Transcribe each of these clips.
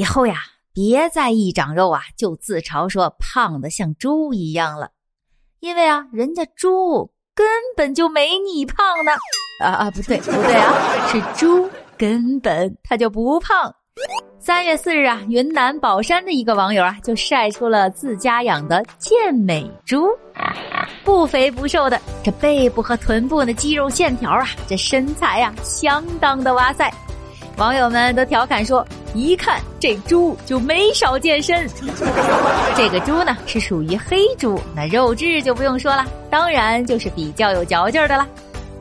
以后呀，别再一长肉啊就自嘲说胖的像猪一样了，因为啊，人家猪根本就没你胖呢。啊啊，不对不对啊，是猪根本它就不胖。三月四日啊，云南保山的一个网友啊就晒出了自家养的健美猪，不肥不瘦的，这背部和臀部的肌肉线条啊，这身材呀相当的哇塞。网友们都调侃说：“一看这猪就没少健身。”这个猪呢是属于黑猪，那肉质就不用说了，当然就是比较有嚼劲的了。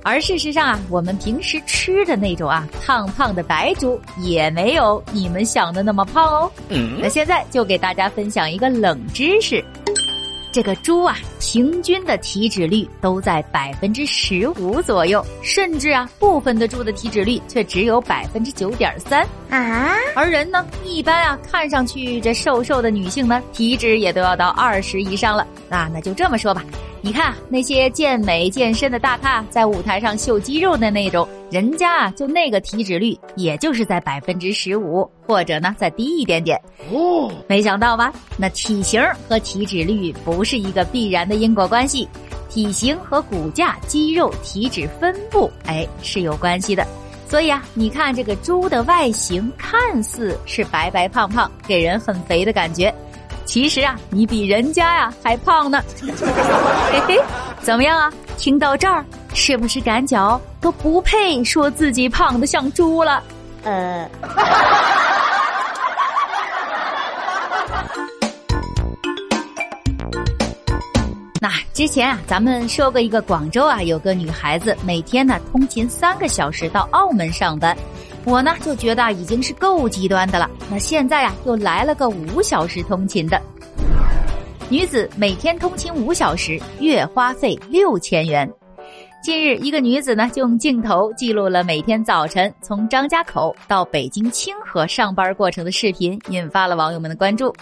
而事实上啊，我们平时吃的那种啊胖胖的白猪也没有你们想的那么胖哦。那现在就给大家分享一个冷知识。这个猪啊，平均的体脂率都在百分之十五左右，甚至啊，部分的猪的体脂率却只有百分之九点三啊。而人呢，一般啊，看上去这瘦瘦的女性呢，体脂也都要到二十以上了。那那就这么说吧。你看那些健美健身的大咖，在舞台上秀肌肉的那种，人家啊，就那个体脂率，也就是在百分之十五，或者呢再低一点点。哦，没想到吧？那体型和体脂率不是一个必然的因果关系，体型和骨架、肌肉、体脂分布，哎，是有关系的。所以啊，你看这个猪的外形，看似是白白胖胖，给人很肥的感觉。其实啊，你比人家呀还胖呢，嘿嘿，怎么样啊？听到这儿，是不是感觉都不配说自己胖的像猪了？呃，那之前啊，咱们说过一个广州啊，有个女孩子每天呢通勤三个小时到澳门上班。我呢就觉得已经是够极端的了，那现在啊又来了个五小时通勤的女子，每天通勤五小时，月花费六千元。近日，一个女子呢就用镜头记录了每天早晨从张家口到北京清河上班过程的视频，引发了网友们的关注。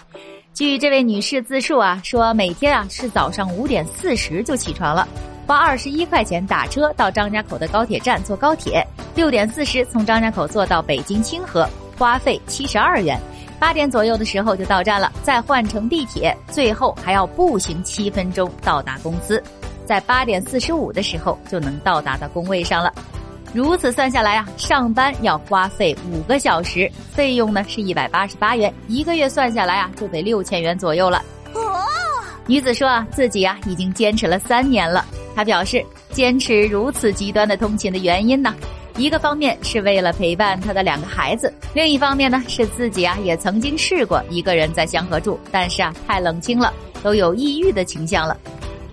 据这位女士自述啊，说每天啊是早上五点四十就起床了。花二十一块钱打车到张家口的高铁站坐高铁，六点四十从张家口坐到北京清河，花费七十二元。八点左右的时候就到站了，再换乘地铁，最后还要步行七分钟到达公司，在八点四十五的时候就能到达到工位上了。如此算下来啊，上班要花费五个小时，费用呢是一百八十八元，一个月算下来啊就得六千元左右了。女子说啊，自己啊已经坚持了三年了。她表示，坚持如此极端的通勤的原因呢，一个方面是为了陪伴他的两个孩子，另一方面呢是自己啊也曾经试过一个人在香河住，但是啊太冷清了，都有抑郁的倾向了。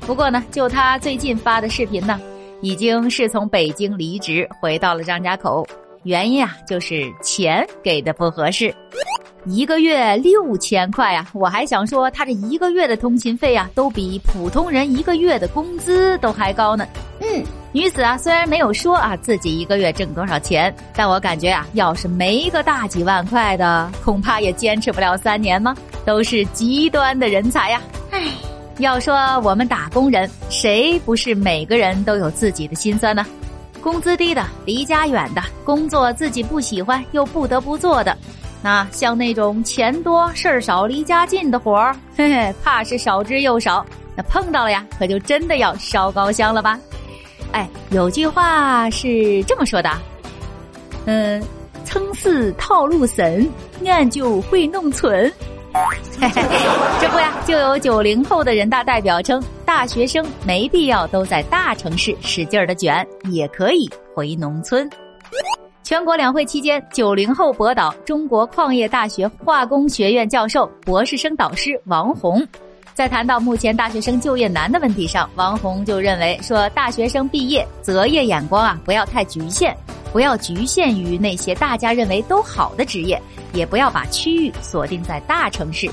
不过呢，就他最近发的视频呢，已经是从北京离职回到了张家口，原因啊就是钱给的不合适。一个月六千块啊！我还想说，他这一个月的通勤费啊，都比普通人一个月的工资都还高呢。嗯，女子啊，虽然没有说啊自己一个月挣多少钱，但我感觉啊，要是没个大几万块的，恐怕也坚持不了三年吗？都是极端的人才呀！唉，要说我们打工人，谁不是每个人都有自己的心酸呢？工资低的，离家远的，工作自己不喜欢又不得不做的。那像那种钱多事儿少、离家近的活儿，嘿嘿，怕是少之又少。那碰到了呀，可就真的要烧高香了吧？哎，有句话是这么说的，嗯，撑死套路深，俺就会弄存。嘿嘿，这不呀，就有九零后的人大代表称，大学生没必要都在大城市使劲儿的卷，也可以回农村。全国两会期间，九零后博导中国矿业大学化工学院教授、博士生导师王红，在谈到目前大学生就业难的问题上，王红就认为说，大学生毕业择业眼光啊，不要太局限，不要局限于那些大家认为都好的职业，也不要把区域锁定在大城市。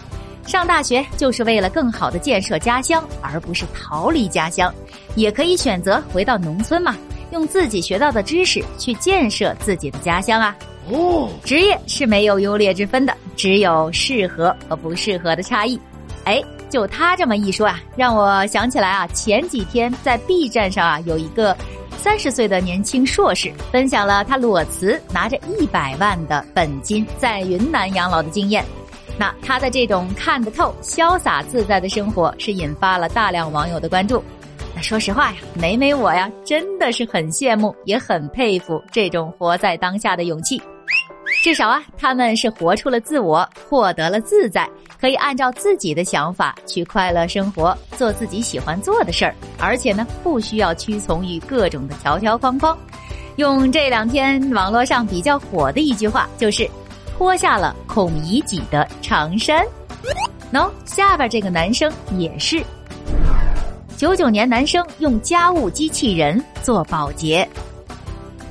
上大学就是为了更好的建设家乡，而不是逃离家乡，也可以选择回到农村嘛。用自己学到的知识去建设自己的家乡啊！哦，职业是没有优劣之分的，只有适合和不适合的差异。哎，就他这么一说啊，让我想起来啊，前几天在 B 站上啊有一个三十岁的年轻硕士分享了他裸辞拿着一百万的本金在云南养老的经验。那他的这种看得透、潇洒自在的生活，是引发了大量网友的关注。那说实话呀，美美我呀，真的是很羡慕，也很佩服这种活在当下的勇气。至少啊，他们是活出了自我，获得了自在，可以按照自己的想法去快乐生活，做自己喜欢做的事儿，而且呢，不需要屈从于各种的条条框框。用这两天网络上比较火的一句话，就是“脱下了孔乙己的长衫”。喏，下边这个男生也是，九九年男生用家务机器人做保洁。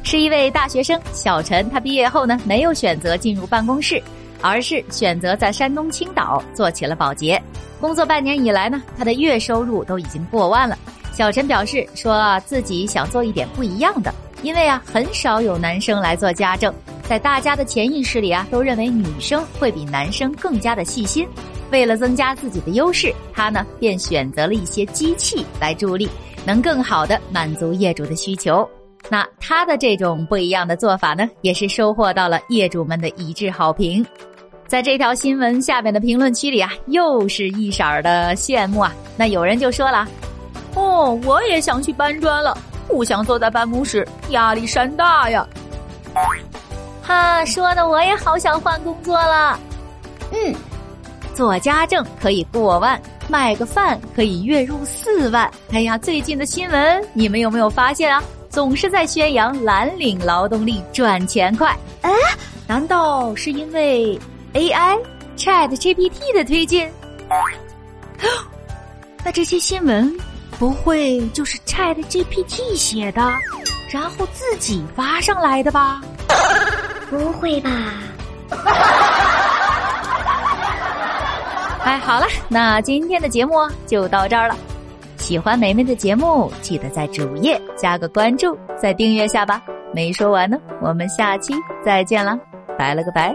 是一位大学生小陈，他毕业后呢，没有选择进入办公室，而是选择在山东青岛做起了保洁。工作半年以来呢，他的月收入都已经过万了。小陈表示说自己想做一点不一样的，因为啊，很少有男生来做家政，在大家的潜意识里啊，都认为女生会比男生更加的细心。为了增加自己的优势，他呢便选择了一些机器来助力，能更好的满足业主的需求。那他的这种不一样的做法呢，也是收获到了业主们的一致好评。在这条新闻下面的评论区里啊，又是一色儿的羡慕啊。那有人就说了：“哦，我也想去搬砖了，不想坐在办公室，压力山大呀。”哈，说的我也好想换工作了。嗯，做家政可以过万，卖个饭可以月入四万。哎呀，最近的新闻你们有没有发现啊？总是在宣扬蓝领劳动力赚钱快，哎，难道是因为 AI Chat GPT 的推进？那这些新闻不会就是 Chat GPT 写的，然后自己发上来的吧？不会吧？哎，好了，那今天的节目就到这儿了。喜欢梅梅的节目，记得在主页加个关注，再订阅下吧。没说完呢，我们下期再见了，拜了个拜。